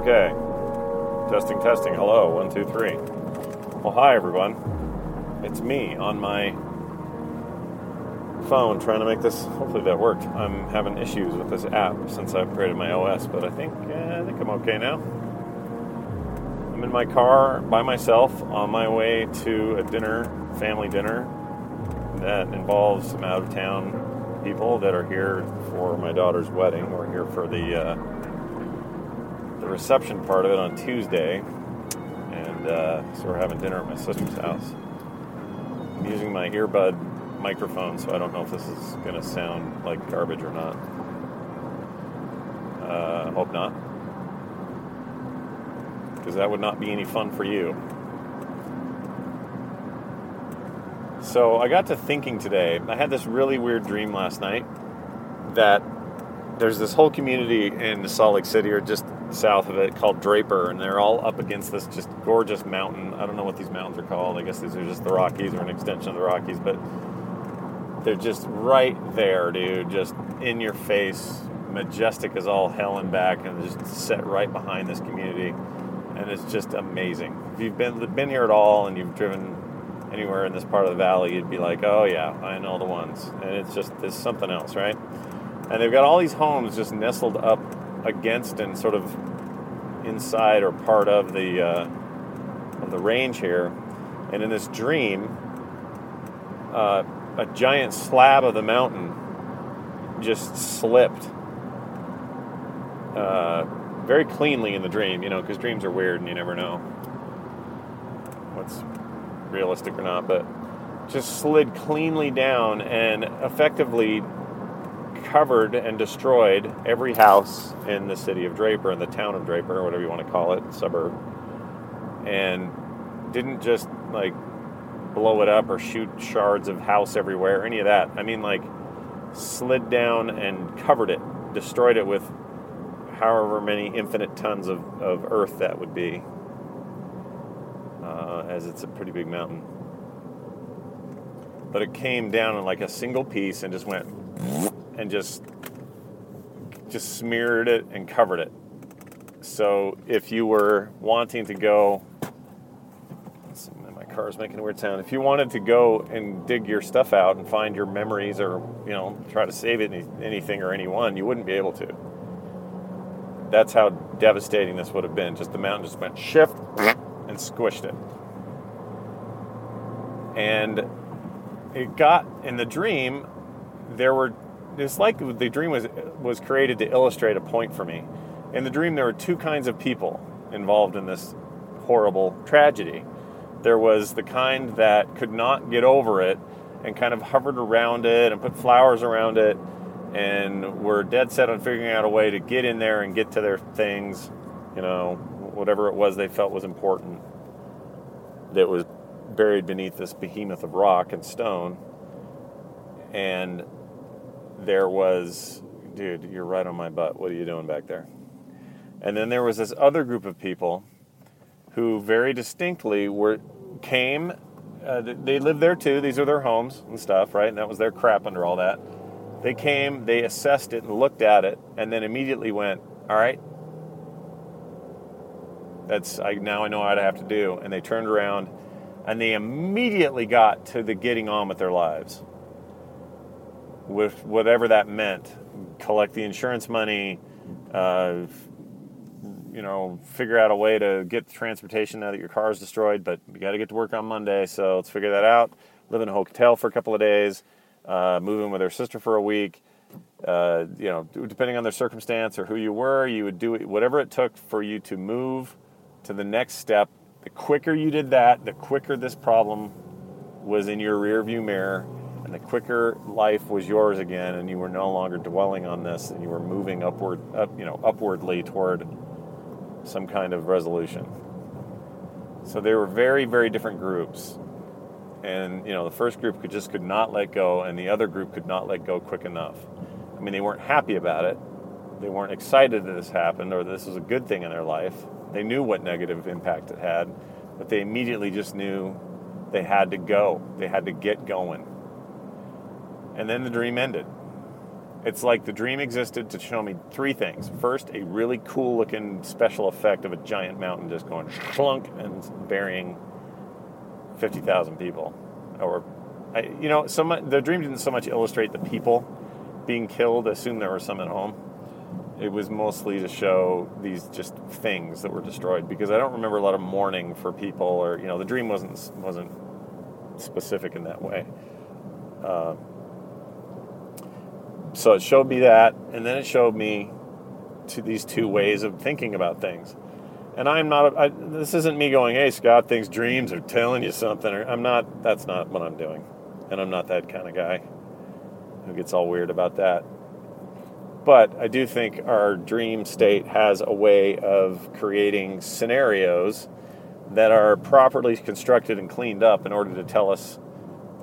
Okay. Testing, testing. Hello. One, two, three. Well, hi, everyone. It's me on my phone trying to make this. Hopefully that worked. I'm having issues with this app since I upgraded my OS, but I think uh, I think I'm okay now. I'm in my car by myself on my way to a dinner, family dinner that involves some out of town people that are here for my daughter's wedding. We're here for the uh, reception part of it on Tuesday, and uh, so we're having dinner at my sister's house. I'm using my earbud microphone, so I don't know if this is going to sound like garbage or not. Uh, hope not, because that would not be any fun for you. So I got to thinking today. I had this really weird dream last night that there's this whole community in Salt Lake City, or just south of it, called Draper, and they're all up against this just gorgeous mountain. I don't know what these mountains are called. I guess these are just the Rockies or an extension of the Rockies, but they're just right there, dude. Just in your face, majestic as all hell and back, and just set right behind this community, and it's just amazing. If you've been been here at all and you've driven anywhere in this part of the valley, you'd be like, oh yeah, I know the ones, and it's just it's something else, right? And they've got all these homes just nestled up against and sort of inside or part of the uh, of the range here. And in this dream, uh, a giant slab of the mountain just slipped uh, very cleanly in the dream. You know, because dreams are weird and you never know what's realistic or not. But just slid cleanly down and effectively covered and destroyed every house in the city of Draper, in the town of Draper, or whatever you want to call it, suburb, and didn't just like blow it up or shoot shards of house everywhere, or any of that. I mean, like slid down and covered it, destroyed it with however many infinite tons of, of earth that would be, uh, as it's a pretty big mountain. But it came down in like a single piece and just went and just just smeared it and covered it. So if you were wanting to go, my car is making a weird sound. If you wanted to go and dig your stuff out and find your memories, or you know, try to save it, anything or anyone, you wouldn't be able to. That's how devastating this would have been. Just the mountain just went shift and squished it, and it got in the dream. There were it's like the dream was was created to illustrate a point for me. In the dream, there were two kinds of people involved in this horrible tragedy. There was the kind that could not get over it and kind of hovered around it and put flowers around it and were dead set on figuring out a way to get in there and get to their things, you know, whatever it was they felt was important that was buried beneath this behemoth of rock and stone. And there was, dude, you're right on my butt. What are you doing back there? And then there was this other group of people who very distinctly were came. Uh, they lived there too. These are their homes and stuff, right? And that was their crap under all that. They came, they assessed it and looked at it, and then immediately went, "All right, that's I now I know what I have to do." And they turned around, and they immediately got to the getting on with their lives, with whatever that meant. Collect the insurance money, uh, you know, figure out a way to get transportation now that your car is destroyed. But you got to get to work on Monday, so let's figure that out. Live in a hotel for a couple of days uh, move in with their sister for a week. Uh, you know, depending on their circumstance or who you were, you would do whatever it took for you to move to the next step. The quicker you did that, the quicker this problem was in your rearview mirror, and the quicker life was yours again, and you were no longer dwelling on this, and you were moving upward, up, you know, upwardly toward some kind of resolution. So they were very, very different groups. And you know the first group could just could not let go and the other group could not let go quick enough. I mean they weren't happy about it. They weren't excited that this happened or this was a good thing in their life. They knew what negative impact it had but they immediately just knew they had to go. They had to get going and then the dream ended it's like the dream existed to show me three things first a really cool looking special effect of a giant mountain just going schlunk and burying 50,000 people. Or, you know, so much, the dream didn't so much illustrate the people being killed, I assume there were some at home. It was mostly to show these just things that were destroyed because I don't remember a lot of mourning for people or, you know, the dream wasn't, wasn't specific in that way. Uh, so it showed me that, and then it showed me to these two ways of thinking about things and I'm not. I, this isn't me going, "Hey, Scott thinks dreams are telling you something." Or I'm not. That's not what I'm doing, and I'm not that kind of guy who gets all weird about that. But I do think our dream state has a way of creating scenarios that are properly constructed and cleaned up in order to tell us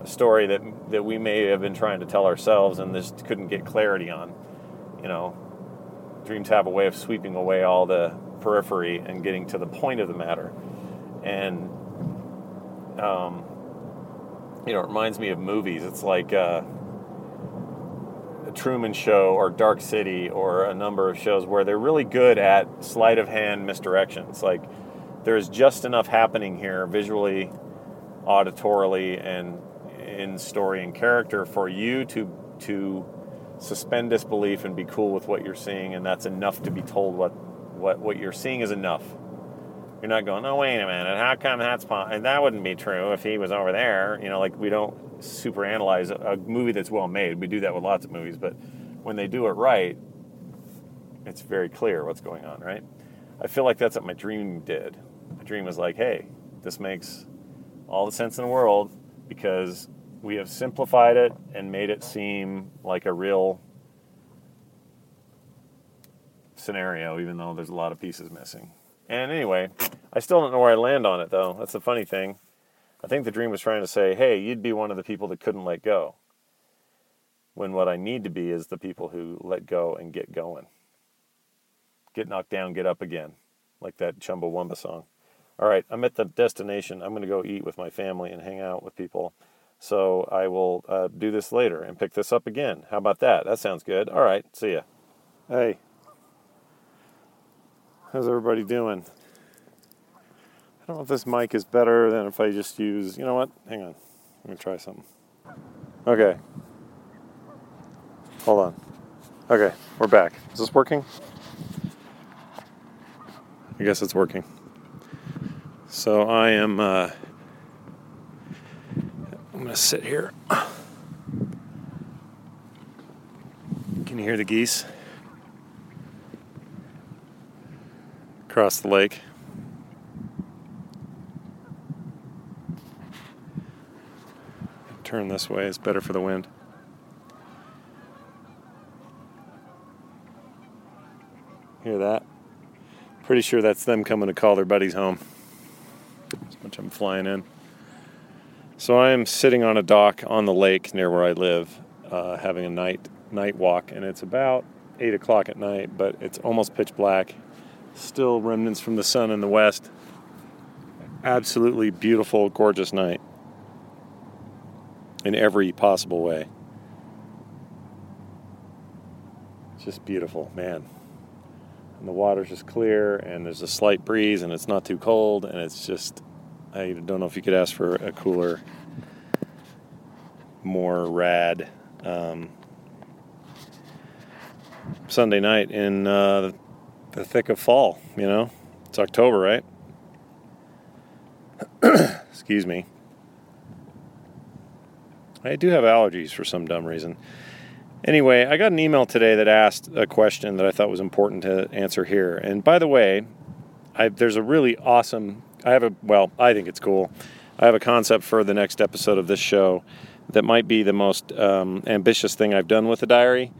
story that that we may have been trying to tell ourselves and this couldn't get clarity on. You know, dreams have a way of sweeping away all the periphery and getting to the point of the matter. And, um, you know, it reminds me of movies. It's like uh, a Truman Show or Dark City or a number of shows where they're really good at sleight of hand misdirections. Like, there's just enough happening here visually, auditorily, and in story and character for you to to suspend disbelief and be cool with what you're seeing, and that's enough to be told what what what you're seeing is enough. You're not going, oh wait a minute, how come that's and that wouldn't be true if he was over there? You know, like we don't super analyze a movie that's well made. We do that with lots of movies, but when they do it right, it's very clear what's going on, right? I feel like that's what my dream did. My dream was like, hey, this makes all the sense in the world because we have simplified it and made it seem like a real scenario, even though there's a lot of pieces missing. And anyway, I still don't know where I land on it, though. That's the funny thing. I think the dream was trying to say, hey, you'd be one of the people that couldn't let go. When what I need to be is the people who let go and get going. Get knocked down, get up again, like that Chumbawamba song. All right, I'm at the destination. I'm going to go eat with my family and hang out with people. So I will uh, do this later and pick this up again. How about that? That sounds good. All right, see ya. Hey. How's everybody doing? I don't know if this mic is better than if I just use, you know what? Hang on. Let me try something. Okay. Hold on. Okay, we're back. Is this working? I guess it's working. So I am, uh, I'm going to sit here. Can you hear the geese? across the lake. Turn this way, it's better for the wind. Hear that? Pretty sure that's them coming to call their buddies home. As much I'm flying in. So I am sitting on a dock on the lake near where I live, uh, having a night night walk, and it's about eight o'clock at night, but it's almost pitch black still remnants from the sun in the west. Absolutely beautiful, gorgeous night in every possible way. Just beautiful, man. And the water's just clear, and there's a slight breeze, and it's not too cold, and it's just, I don't know if you could ask for a cooler, more rad um, Sunday night in uh, the thick of fall, you know? It's October, right? Excuse me. I do have allergies for some dumb reason. Anyway, I got an email today that asked a question that I thought was important to answer here. And by the way, I, there's a really awesome, I have a, well, I think it's cool. I have a concept for the next episode of this show that might be the most um, ambitious thing I've done with the diary.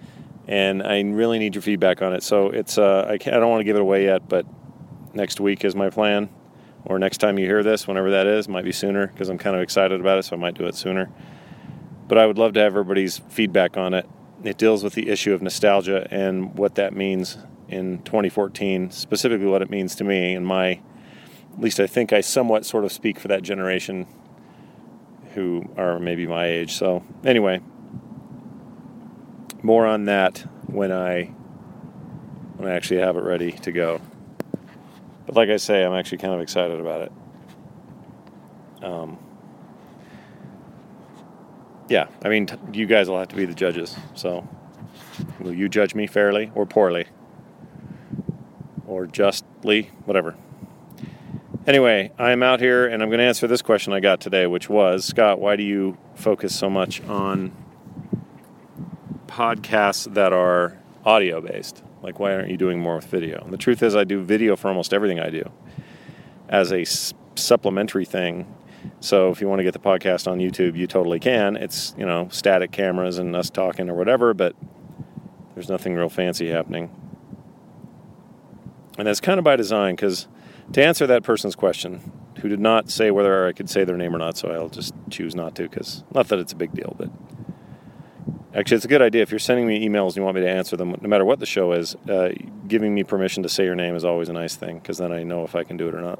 And I really need your feedback on it. So it's, uh, I, I don't want to give it away yet, but next week is my plan. Or next time you hear this, whenever that is, might be sooner because I'm kind of excited about it, so I might do it sooner but I would love to have everybody's feedback on it. It deals with the issue of nostalgia and what that means in 2014, specifically what it means to me and my, at least I think I somewhat sort of speak for that generation who are maybe my age. So, anyway, more on that when I when I actually have it ready to go. But like I say, I'm actually kind of excited about it. Um, yeah, I mean, t- you guys will have to be the judges. So, will you judge me fairly or poorly? Or justly? Whatever. Anyway, I'm out here and I'm going to answer this question I got today, which was Scott, why do you focus so much on podcasts that are audio based? Like, why aren't you doing more with video? And the truth is, I do video for almost everything I do as a s- supplementary thing so if you want to get the podcast on YouTube, you totally can. It's, you know, static cameras and us talking or whatever, but there's nothing real fancy happening. And that's kind of by design because to answer that person's question, who did not say whether I could say their name or not, so I'll just choose not to because not that it's a big deal, but actually it's a good idea. If you're sending me emails and you want me to answer them, no matter what the show is, uh, giving me permission to say your name is always a nice thing because then I know if I can do it or not.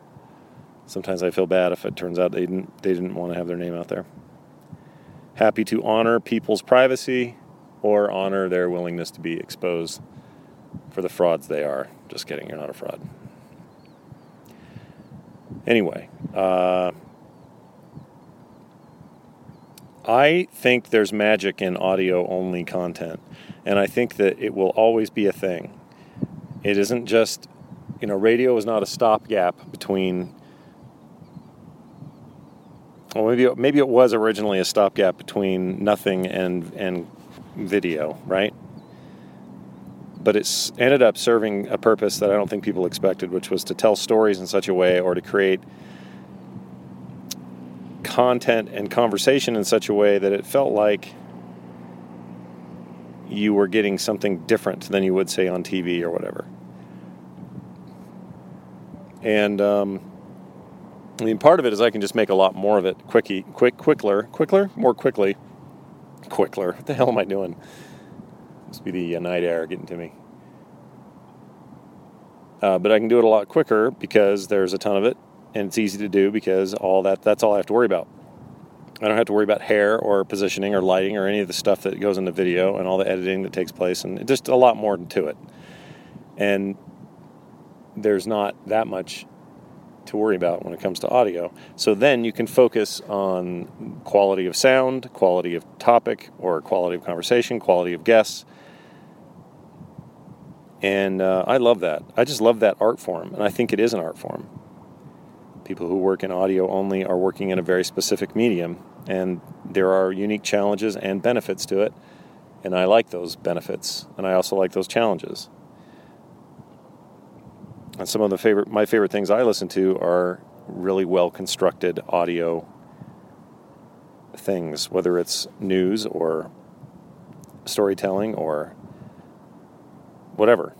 Sometimes I feel bad if it turns out they didn't they didn't want to have their name out there. Happy to honor people's privacy or honor their willingness to be exposed for the frauds they are. Just kidding, you're not a fraud. Anyway, uh, I think there's magic in audio only content, and I think that it will always be a thing. It isn't just, you know, radio is not a stopgap between well, maybe maybe it was originally a stopgap between nothing and and video, right? But it's ended up serving a purpose that I don't think people expected, which was to tell stories in such a way or to create content and conversation in such a way that it felt like you were getting something different than you would say on TV or whatever. And um, I mean, part of it is I can just make a lot more of it quicky, quick, quickler, quickler, more quickly, quickler. What the hell am I doing? Must be the uh, night air getting to me. Uh, but I can do it a lot quicker because there's a ton of it, and it's easy to do because all that that's all I have to worry about. I don't have to worry about hair or positioning or lighting or any of the stuff that goes into video and all the editing that takes place, and just a lot more to it. And there's not that much to worry about when it comes to audio. So then you can focus on quality of sound, quality of topic, or quality of conversation, quality of guests. And uh, I love that. I just love that art form, and I think it is an art form. People who work in audio only are working in a very specific medium, and there are unique challenges and benefits to it. And I like those benefits, and I also like those challenges. And some of the favorite my favorite things I listen to are really well constructed audio things, whether it's news or storytelling or whatever.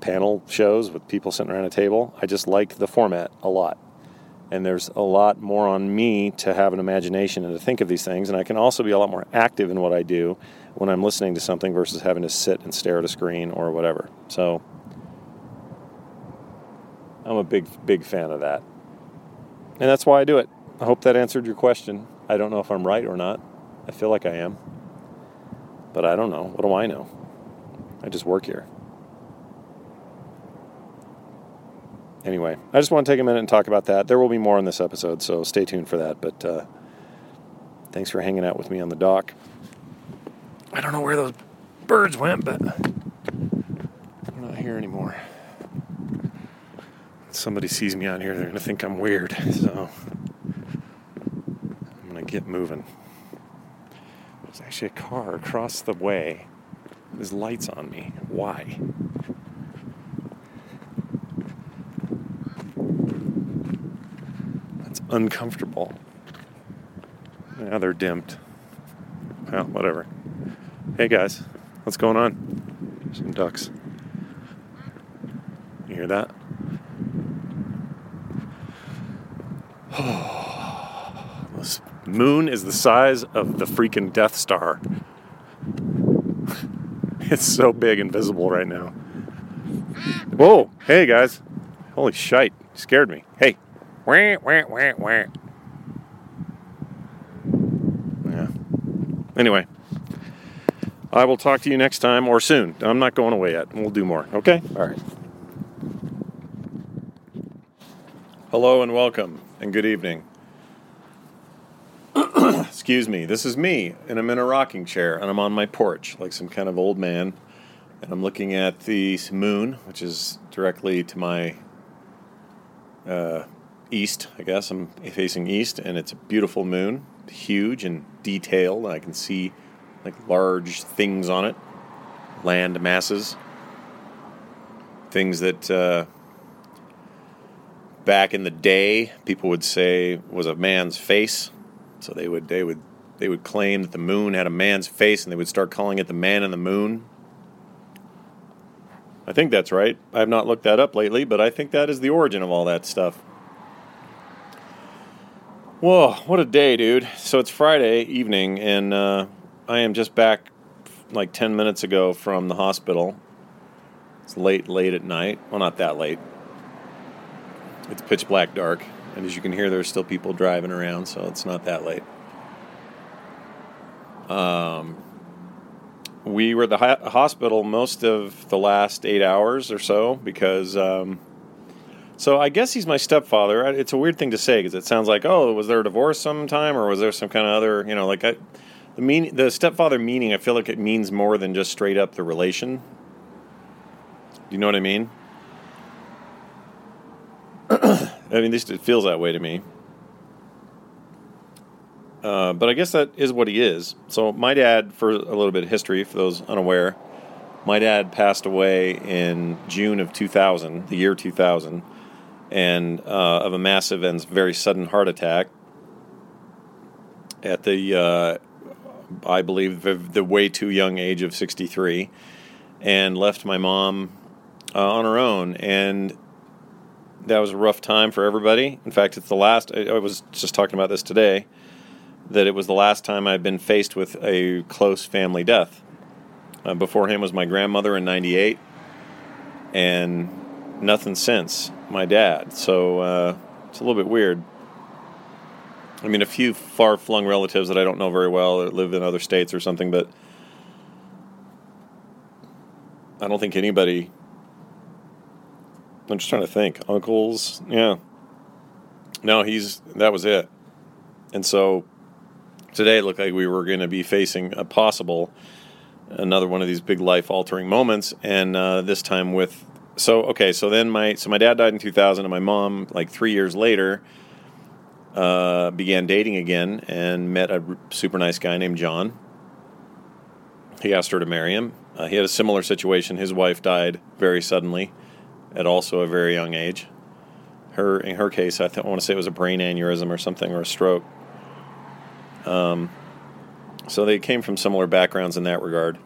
Panel shows with people sitting around a table. I just like the format a lot. And there's a lot more on me to have an imagination and to think of these things. And I can also be a lot more active in what I do when I'm listening to something versus having to sit and stare at a screen or whatever. So I'm a big, big fan of that. And that's why I do it. I hope that answered your question. I don't know if I'm right or not. I feel like I am. But I don't know. What do I know? I just work here. Anyway, I just want to take a minute and talk about that. There will be more in this episode, so stay tuned for that. But uh, thanks for hanging out with me on the dock. I don't know where those birds went, but they're not here anymore. Somebody sees me on here, they're going to think I'm weird. So I'm going to get moving. There's actually a car across the way. There's lights on me. Why? That's uncomfortable. Now they're dimmed. Well, whatever. Hey guys, what's going on? Some ducks. You hear that? this moon is the size of the freaking Death Star. It's so big and visible right now. Whoa! Hey guys! Holy shite! You scared me. Hey! Wah, wah, wah, wah. Yeah. Anyway, I will talk to you next time or soon. I'm not going away yet. We'll do more. Okay? All right. Hello and welcome and good evening. Excuse me. This is me, and I'm in a rocking chair, and I'm on my porch like some kind of old man, and I'm looking at the moon, which is directly to my uh, east. I guess I'm facing east, and it's a beautiful moon, huge and detailed. I can see like large things on it, land masses, things that. Uh, back in the day, people would say was a man's face. So they would they would they would claim that the moon had a man's face, and they would start calling it the man in the moon. I think that's right. I have not looked that up lately, but I think that is the origin of all that stuff. Whoa, what a day, dude! So it's Friday evening, and uh, I am just back like ten minutes ago from the hospital. It's late, late at night. Well, not that late. It's pitch black dark, and as you can hear, there's still people driving around, so it's not that late. Um, we were at the hospital most of the last eight hours or so because. Um, so I guess he's my stepfather. It's a weird thing to say because it sounds like, oh, was there a divorce sometime, or was there some kind of other, you know, like I, the mean the stepfather meaning. I feel like it means more than just straight up the relation. Do you know what I mean? I mean, at least it feels that way to me. Uh, but I guess that is what he is. So my dad, for a little bit of history, for those unaware, my dad passed away in June of 2000, the year 2000, and uh, of a massive and very sudden heart attack at the, uh, I believe, the, the, way too young age of 63, and left my mom uh, on her own. And that was a rough time for everybody. In fact, it's the last. I was just talking about this today. That it was the last time I've been faced with a close family death. Uh, before him was my grandmother in '98, and nothing since my dad. So uh, it's a little bit weird. I mean, a few far flung relatives that I don't know very well that live in other states or something, but I don't think anybody I'm just trying to think. Uncles, yeah. No, he's that was it. And so today it looked like we were going to be facing a possible another one of these big life altering moments, and uh, this time with so okay. So then my so my dad died in 2000, and my mom like three years later uh, began dating again and met a super nice guy named John. He asked her to marry him. Uh, he had a similar situation. His wife died very suddenly at also a very young age. Her in her case, I, th- I want to say it was a brain aneurysm or something or a stroke. Um, so they came from similar backgrounds in that regard.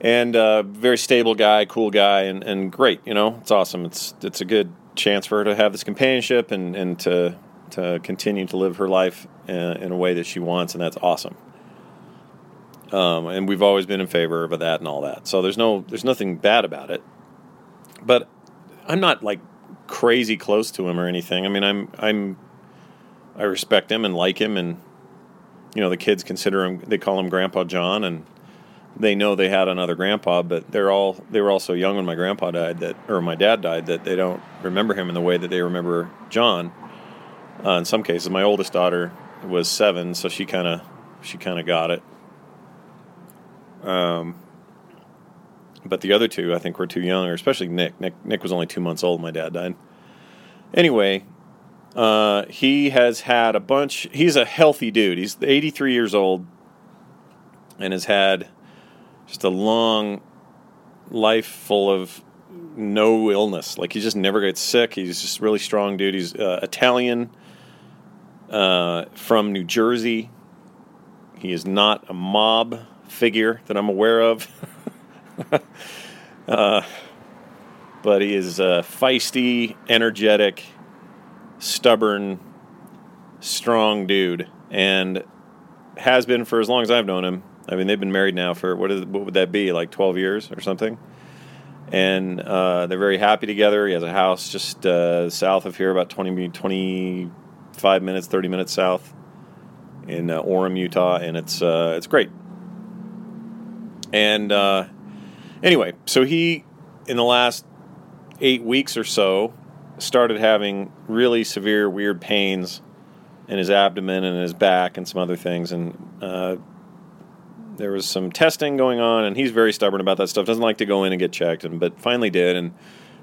And uh, very stable guy, cool guy, and, and great. You know, it's awesome. It's it's a good chance for her to have this companionship and, and to to continue to live her life in, in a way that she wants, and that's awesome. Um, and we've always been in favor of that and all that. So there's no there's nothing bad about it but I'm not like crazy close to him or anything. I mean, I'm I'm I respect him and like him and you know the kids consider him they call him Grandpa John and they know they had another grandpa, but they're all they were all so young when my grandpa died that or my dad died that they don't remember him in the way that they remember John. Uh, in some cases, my oldest daughter was seven, so she kind of she kind of got it. Um, but the other two, I think, were too young, or especially Nick. Nick Nick was only two months old. My dad died. Anyway, uh, he has had a bunch. He's a healthy dude. He's 83 years old, and has had just a long life full of no illness. Like he just never gets sick. He's just really strong dude. He's uh, Italian uh, from New Jersey. He is not a mob figure that I'm aware of. uh, but he is uh, feisty, energetic, stubborn, strong dude, and has been for as long as I've known him. I mean, they've been married now for what is what would that be like twelve years or something? And uh, they're very happy together. He has a house just uh, south of here, about 20, 25 minutes, thirty minutes south in uh, Orem, Utah, and it's uh, it's great. And uh, anyway, so he in the last eight weeks or so started having really severe, weird pains in his abdomen and his back and some other things, and uh, there was some testing going on, and he's very stubborn about that stuff. Doesn't like to go in and get checked, and but finally did, and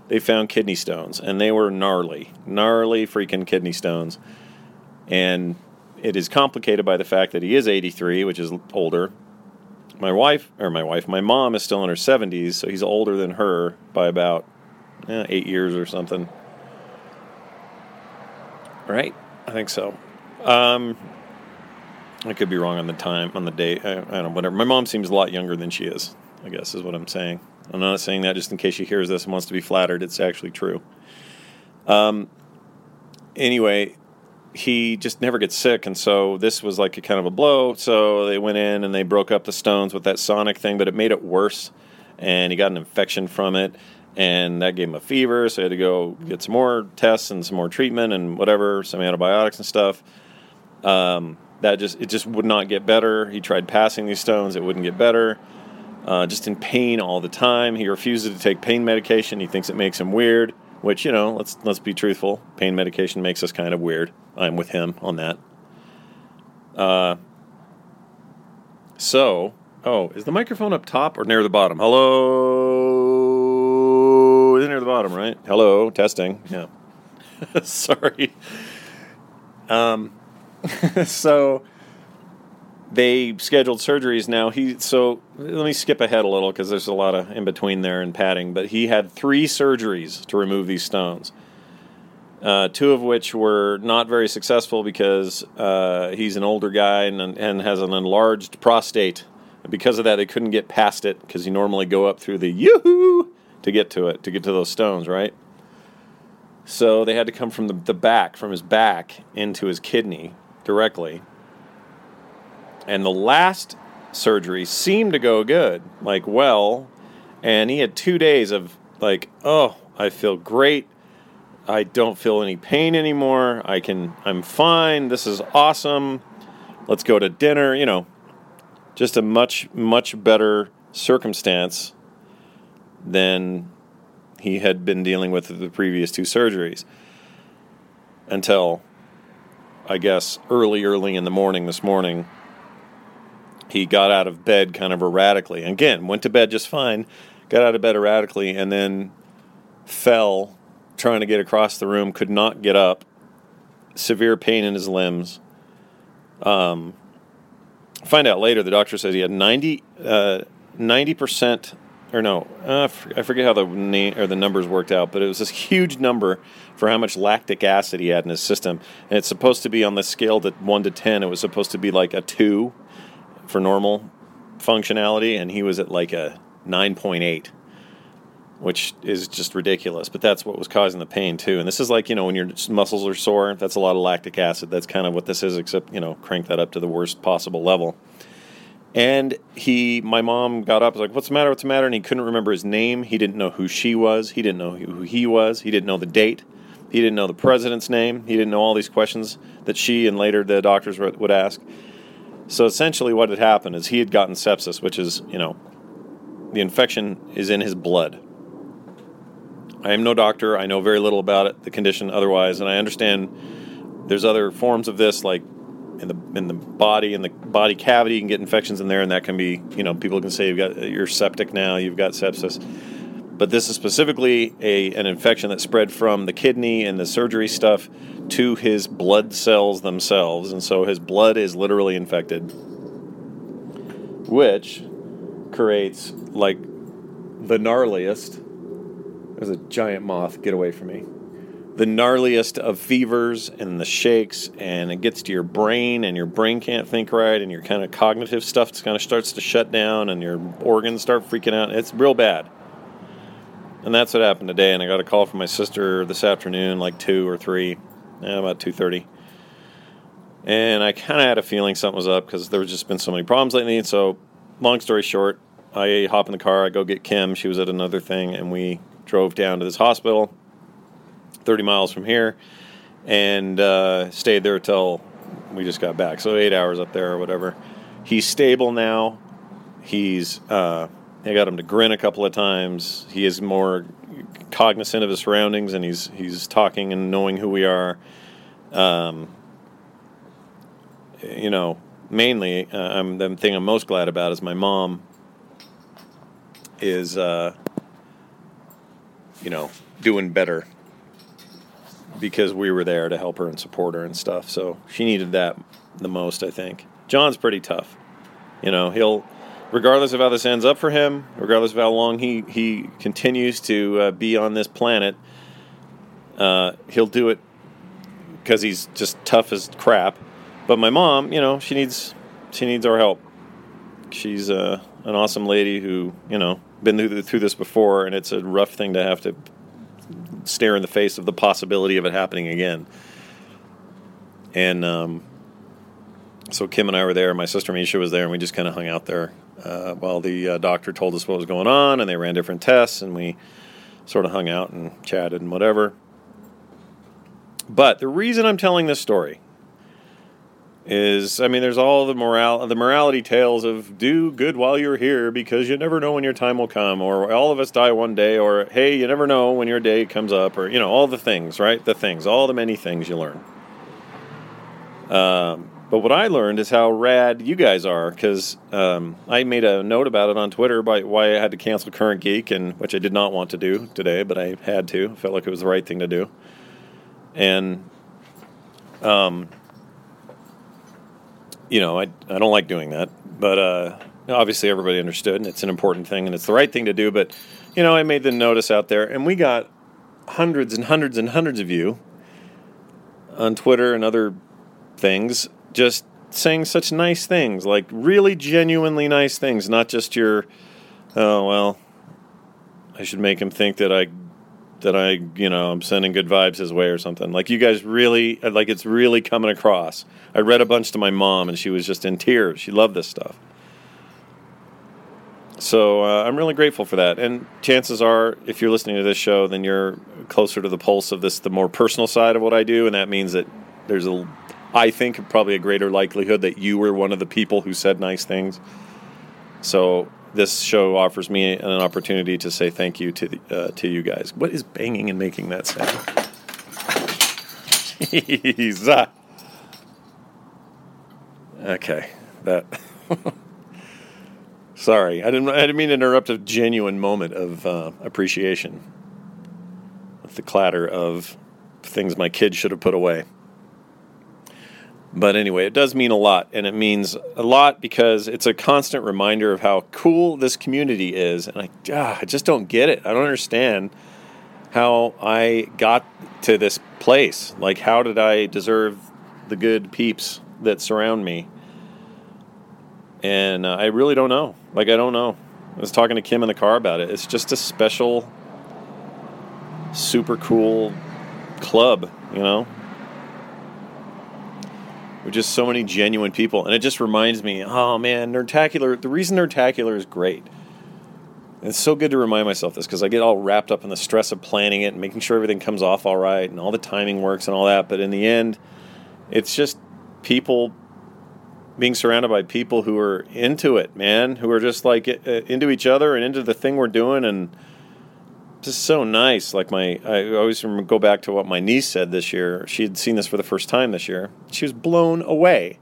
they found kidney stones, and they were gnarly, gnarly freaking kidney stones, and it is complicated by the fact that he is 83, which is older. My wife, or my wife, my mom is still in her 70s, so he's older than her by about eh, eight years or something. Right? I think so. Um, I could be wrong on the time, on the date. I, I, don't know, whatever. My mom seems a lot younger than she is, I guess, is what I'm saying. I'm not saying that just in case she hears this and wants to be flattered. It's actually true. Um, anyway, he just never gets sick, and so this was like a kind of a blow. So they went in and they broke up the stones with that sonic thing, but it made it worse, and he got an infection from it, and that gave him a fever. So he had to go get some more tests and some more treatment and whatever, some antibiotics and stuff. Um, that just it just would not get better. He tried passing these stones, it wouldn't get better. Uh, just in pain all the time. He refuses to take pain medication. He thinks it makes him weird. Which you know, let's let's be truthful. Pain medication makes us kind of weird. I'm with him on that. Uh, so, oh, is the microphone up top or near the bottom? Hello, is it near the bottom, right? Hello, testing. Yeah. Sorry. Um, so they scheduled surgeries now. He so let me skip ahead a little because there's a lot of in between there and padding. But he had three surgeries to remove these stones. Uh, two of which were not very successful because uh, he's an older guy and, and has an enlarged prostate. Because of that, they couldn't get past it because you normally go up through the yoo to get to it, to get to those stones, right? So they had to come from the, the back, from his back into his kidney directly. And the last surgery seemed to go good, like well, and he had two days of like, oh, I feel great. I don't feel any pain anymore. I can, I'm fine. This is awesome. Let's go to dinner. You know, just a much, much better circumstance than he had been dealing with the previous two surgeries until I guess, early, early in the morning this morning, he got out of bed kind of erratically. Again, went to bed just fine, got out of bed erratically, and then fell trying to get across the room, could not get up, severe pain in his limbs. Um, find out later, the doctor says he had 90, uh, 90% or no, uh, I forget how the name or the numbers worked out, but it was this huge number for how much lactic acid he had in his system, and it's supposed to be on the scale that one to ten. It was supposed to be like a two for normal functionality, and he was at like a nine point eight, which is just ridiculous. But that's what was causing the pain too. And this is like you know when your muscles are sore, that's a lot of lactic acid. That's kind of what this is, except you know crank that up to the worst possible level. And he, my mom got up, was like, "What's the matter? What's the matter?" And he couldn't remember his name. He didn't know who she was. He didn't know who he was. He didn't know the date. He didn't know the president's name. He didn't know all these questions that she and later the doctors would ask. So essentially, what had happened is he had gotten sepsis, which is, you know, the infection is in his blood. I am no doctor. I know very little about it, the condition otherwise, and I understand there's other forms of this, like in the in the body in the body cavity, you can get infections in there, and that can be, you know, people can say you've got you're septic now, you've got sepsis. But this is specifically a an infection that spread from the kidney and the surgery stuff to his blood cells themselves, and so his blood is literally infected, which creates like the gnarliest. There's a giant moth. Get away from me. The gnarliest of fevers and the shakes, and it gets to your brain, and your brain can't think right, and your kind of cognitive stuff kind of starts to shut down, and your organs start freaking out. It's real bad. And that's what happened today. And I got a call from my sister this afternoon, like two or three, yeah, about two thirty. And I kind of had a feeling something was up because there was just been so many problems lately. So, long story short, I hop in the car, I go get Kim. She was at another thing, and we drove down to this hospital, thirty miles from here, and uh, stayed there till we just got back. So eight hours up there or whatever. He's stable now. He's uh, I got him to grin a couple of times. He is more cognizant of his surroundings, and he's he's talking and knowing who we are. Um, you know, mainly, uh, I'm the thing I'm most glad about is my mom is, uh, you know, doing better because we were there to help her and support her and stuff. So she needed that the most, I think. John's pretty tough. You know, he'll regardless of how this ends up for him, regardless of how long he he continues to uh, be on this planet, uh, he'll do it because he's just tough as crap. But my mom, you know, she needs she needs our help. She's uh, an awesome lady who you know been through through this before, and it's a rough thing to have to stare in the face of the possibility of it happening again. And um, so Kim and I were there. My sister Misha was there, and we just kind of hung out there uh, while the uh, doctor told us what was going on, and they ran different tests, and we sort of hung out and chatted and whatever. But the reason I'm telling this story is, I mean, there's all the moral, the morality tales of do good while you're here because you never know when your time will come, or all of us die one day, or hey, you never know when your day comes up, or you know, all the things, right? The things, all the many things you learn. Um, but what I learned is how rad you guys are because um, I made a note about it on Twitter by why I had to cancel Current Geek, and which I did not want to do today, but I had to. I felt like it was the right thing to do. And, um, you know, I I don't like doing that, but uh, obviously everybody understood, and it's an important thing, and it's the right thing to do. But, you know, I made the notice out there, and we got hundreds and hundreds and hundreds of you on Twitter and other things just saying such nice things, like really genuinely nice things, not just your, oh well, I should make him think that I that I, you know, I'm sending good vibes his way or something. Like you guys really like it's really coming across. I read a bunch to my mom and she was just in tears. She loved this stuff. So uh, I'm really grateful for that. And chances are, if you're listening to this show, then you're closer to the pulse of this, the more personal side of what I do, and that means that there's a I think probably a greater likelihood that you were one of the people who said nice things. So this show offers me an opportunity to say thank you to the, uh, to you guys. What is banging and making that sound? Jeez. Okay, that. Sorry, I didn't. I didn't mean to interrupt a genuine moment of uh, appreciation. With the clatter of things my kids should have put away. But anyway, it does mean a lot, and it means a lot because it's a constant reminder of how cool this community is. And I, ah, I just don't get it. I don't understand how I got to this place. Like, how did I deserve the good peeps that surround me? And uh, I really don't know. Like, I don't know. I was talking to Kim in the car about it. It's just a special, super cool club, you know? With just so many genuine people. And it just reminds me, oh man, Nerdtacular, the reason Nerdtacular is great. And it's so good to remind myself this because I get all wrapped up in the stress of planning it and making sure everything comes off all right and all the timing works and all that. But in the end, it's just people being surrounded by people who are into it, man, who are just like uh, into each other and into the thing we're doing, and just so nice. Like my, I always remember, go back to what my niece said this year. She had seen this for the first time this year. She was blown away.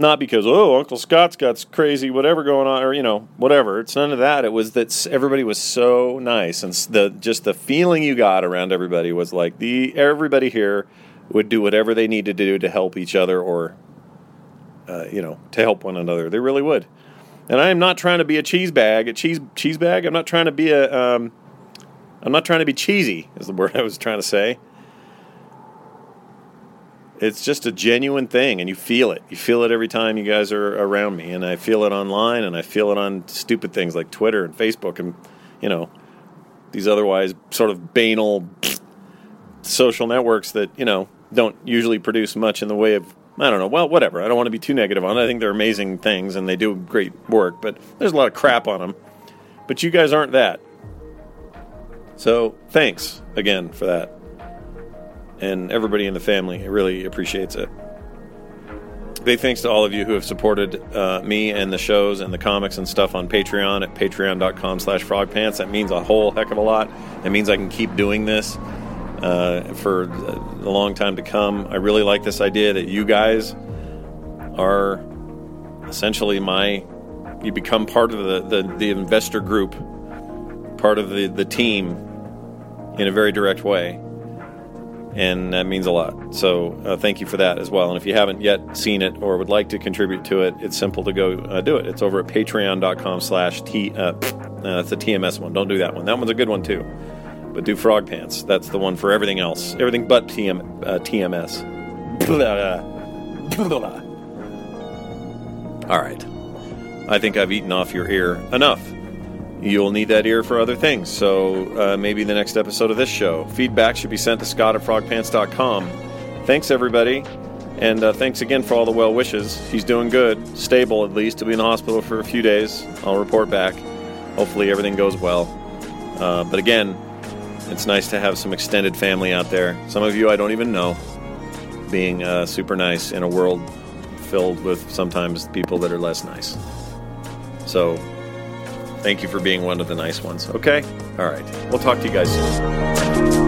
Not because oh Uncle Scott's got crazy whatever going on or you know whatever. It's none of that. It was that everybody was so nice and the just the feeling you got around everybody was like the everybody here would do whatever they needed to do to help each other or uh, you know, to help one another. They really would. And I am not trying to be a cheese bag, a cheese cheese bag. I'm not trying to be a. Um, I'm not trying to be cheesy. Is the word I was trying to say. It's just a genuine thing, and you feel it. You feel it every time you guys are around me, and I feel it online, and I feel it on stupid things like Twitter and Facebook, and you know, these otherwise sort of banal social networks that you know don't usually produce much in the way of I don't know. Well, whatever. I don't want to be too negative on it. I think they're amazing things and they do great work, but there's a lot of crap on them. But you guys aren't that. So thanks again for that. And everybody in the family really appreciates it. Big thanks to all of you who have supported uh, me and the shows and the comics and stuff on Patreon at patreon.com slash frogpants. That means a whole heck of a lot. It means I can keep doing this uh, for a long time to come. I really like this idea that you guys are essentially my, you become part of the, the, the investor group, part of the, the team in a very direct way. And that means a lot. So uh, thank you for that as well. And if you haven't yet seen it or would like to contribute to it, it's simple to go uh, do it. It's over at patreon.com slash T, uh, that's the TMS one. Don't do that one. That one's a good one too but do Frog Pants. That's the one for everything else. Everything but TM, uh, TMS. All right. I think I've eaten off your ear enough. You'll need that ear for other things, so uh, maybe the next episode of this show. Feedback should be sent to scott at frogpants.com. Thanks, everybody. And uh, thanks again for all the well wishes. He's doing good, stable at least. He'll be in the hospital for a few days. I'll report back. Hopefully, everything goes well. Uh, but again, it's nice to have some extended family out there. Some of you I don't even know, being uh, super nice in a world filled with sometimes people that are less nice. So, thank you for being one of the nice ones. Okay? All right. We'll talk to you guys soon.